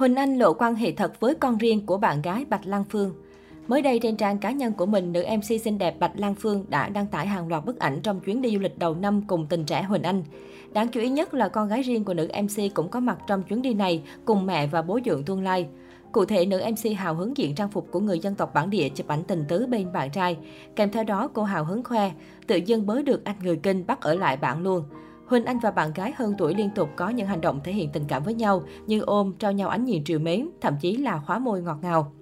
Huỳnh Anh lộ quan hệ thật với con riêng của bạn gái Bạch Lan Phương. Mới đây trên trang cá nhân của mình, nữ MC xinh đẹp Bạch Lan Phương đã đăng tải hàng loạt bức ảnh trong chuyến đi du lịch đầu năm cùng tình trẻ Huỳnh Anh. Đáng chú ý nhất là con gái riêng của nữ MC cũng có mặt trong chuyến đi này cùng mẹ và bố dưỡng tương lai. Cụ thể, nữ MC hào hứng diện trang phục của người dân tộc bản địa chụp ảnh tình tứ bên bạn trai. Kèm theo đó, cô hào hứng khoe, tự dưng bới được anh người kinh bắt ở lại bạn luôn. Huỳnh Anh và bạn gái hơn tuổi liên tục có những hành động thể hiện tình cảm với nhau như ôm, trao nhau ánh nhìn trìu mến, thậm chí là khóa môi ngọt ngào.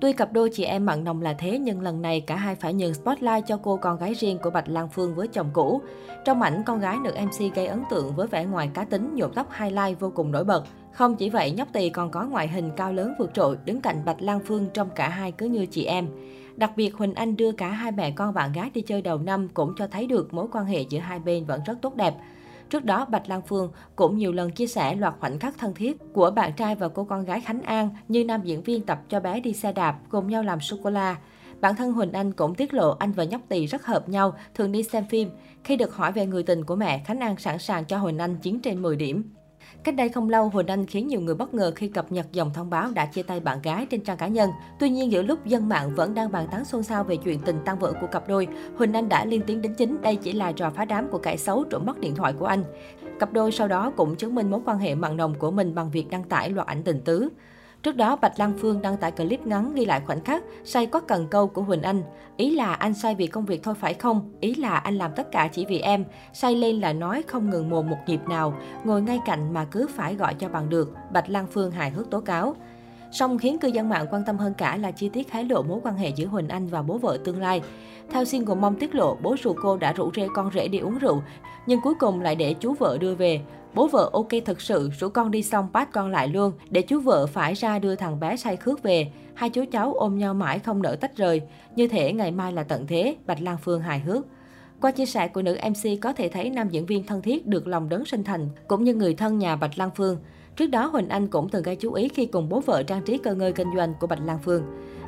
Tuy cặp đôi chị em mặn nồng là thế nhưng lần này cả hai phải nhường spotlight cho cô con gái riêng của Bạch Lan Phương với chồng cũ. Trong ảnh, con gái nữ MC gây ấn tượng với vẻ ngoài cá tính, nhuộm tóc highlight vô cùng nổi bật. Không chỉ vậy, nhóc tỳ còn có ngoại hình cao lớn vượt trội, đứng cạnh Bạch Lan Phương trong cả hai cứ như chị em. Đặc biệt, Huỳnh Anh đưa cả hai mẹ con bạn gái đi chơi đầu năm cũng cho thấy được mối quan hệ giữa hai bên vẫn rất tốt đẹp. Trước đó, Bạch Lan Phương cũng nhiều lần chia sẻ loạt khoảnh khắc thân thiết của bạn trai và cô con gái Khánh An như nam diễn viên tập cho bé đi xe đạp, cùng nhau làm sô-cô-la. Bản thân Huỳnh Anh cũng tiết lộ anh và nhóc tỳ rất hợp nhau, thường đi xem phim. Khi được hỏi về người tình của mẹ, Khánh An sẵn sàng cho Huỳnh Anh 9 trên 10 điểm. Cách đây không lâu, Huỳnh Anh khiến nhiều người bất ngờ khi cập nhật dòng thông báo đã chia tay bạn gái trên trang cá nhân. Tuy nhiên, giữa lúc dân mạng vẫn đang bàn tán xôn xao về chuyện tình tan vỡ của cặp đôi, Huỳnh Anh đã lên tiếng đính chính đây chỉ là trò phá đám của kẻ xấu trộm mất điện thoại của anh. Cặp đôi sau đó cũng chứng minh mối quan hệ mặn nồng của mình bằng việc đăng tải loạt ảnh tình tứ. Trước đó, Bạch Lan Phương đăng tải clip ngắn ghi lại khoảnh khắc say có cần câu của Huỳnh Anh. Ý là anh say vì công việc thôi phải không? Ý là anh làm tất cả chỉ vì em. Say lên là nói không ngừng mồm một nhịp nào, ngồi ngay cạnh mà cứ phải gọi cho bằng được. Bạch Lan Phương hài hước tố cáo. Song khiến cư dân mạng quan tâm hơn cả là chi tiết hé lộ mối quan hệ giữa Huỳnh Anh và bố vợ tương lai. Theo single mong tiết lộ, bố ruột cô đã rủ rê con rể đi uống rượu, nhưng cuối cùng lại để chú vợ đưa về. Bố vợ ok thực sự, rủ con đi xong bắt con lại luôn, để chú vợ phải ra đưa thằng bé say khước về. Hai chú cháu ôm nhau mãi không nỡ tách rời. Như thể ngày mai là tận thế, Bạch Lan Phương hài hước. Qua chia sẻ của nữ MC có thể thấy nam diễn viên thân thiết được lòng đấng sinh thành, cũng như người thân nhà Bạch Lan Phương. Trước đó, Huỳnh Anh cũng từng gây chú ý khi cùng bố vợ trang trí cơ ngơi kinh doanh của Bạch Lan Phương.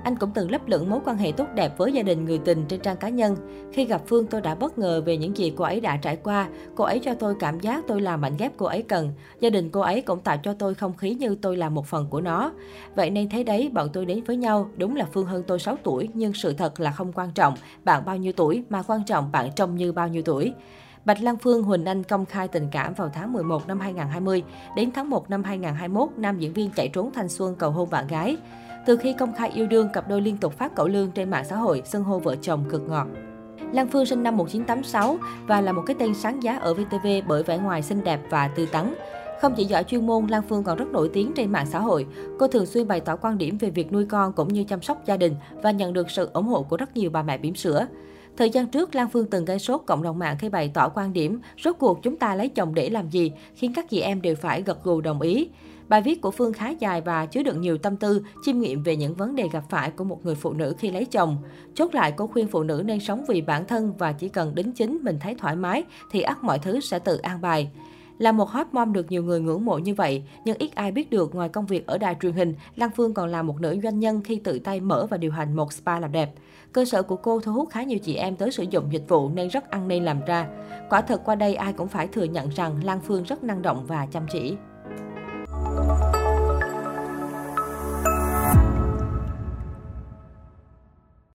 Anh cũng từng lấp lửng mối quan hệ tốt đẹp với gia đình người tình trên trang cá nhân. Khi gặp Phương, tôi đã bất ngờ về những gì cô ấy đã trải qua. Cô ấy cho tôi cảm giác tôi là mảnh ghép cô ấy cần. Gia đình cô ấy cũng tạo cho tôi không khí như tôi là một phần của nó. Vậy nên thấy đấy, bọn tôi đến với nhau. Đúng là Phương hơn tôi 6 tuổi, nhưng sự thật là không quan trọng bạn bao nhiêu tuổi, mà quan trọng bạn trông như bao nhiêu tuổi. Bạch Lan Phương Huỳnh Anh công khai tình cảm vào tháng 11 năm 2020. Đến tháng 1 năm 2021, nam diễn viên chạy trốn thanh xuân cầu hôn bạn gái. Từ khi công khai yêu đương, cặp đôi liên tục phát cẩu lương trên mạng xã hội, xưng hô vợ chồng cực ngọt. Lan Phương sinh năm 1986 và là một cái tên sáng giá ở VTV bởi vẻ ngoài xinh đẹp và tươi tắn. Không chỉ giỏi chuyên môn, Lan Phương còn rất nổi tiếng trên mạng xã hội. Cô thường xuyên bày tỏ quan điểm về việc nuôi con cũng như chăm sóc gia đình và nhận được sự ủng hộ của rất nhiều bà mẹ bỉm sữa. Thời gian trước, Lan Phương từng gây sốt cộng đồng mạng khi bày tỏ quan điểm rốt cuộc chúng ta lấy chồng để làm gì, khiến các chị em đều phải gật gù đồng ý. Bài viết của Phương khá dài và chứa đựng nhiều tâm tư, chiêm nghiệm về những vấn đề gặp phải của một người phụ nữ khi lấy chồng. Chốt lại, cô khuyên phụ nữ nên sống vì bản thân và chỉ cần đính chính mình thấy thoải mái thì ắt mọi thứ sẽ tự an bài. Là một hot mom được nhiều người ngưỡng mộ như vậy, nhưng ít ai biết được ngoài công việc ở đài truyền hình, Lan Phương còn là một nữ doanh nhân khi tự tay mở và điều hành một spa làm đẹp. Cơ sở của cô thu hút khá nhiều chị em tới sử dụng dịch vụ nên rất ăn nên làm ra. Quả thật qua đây ai cũng phải thừa nhận rằng Lan Phương rất năng động và chăm chỉ.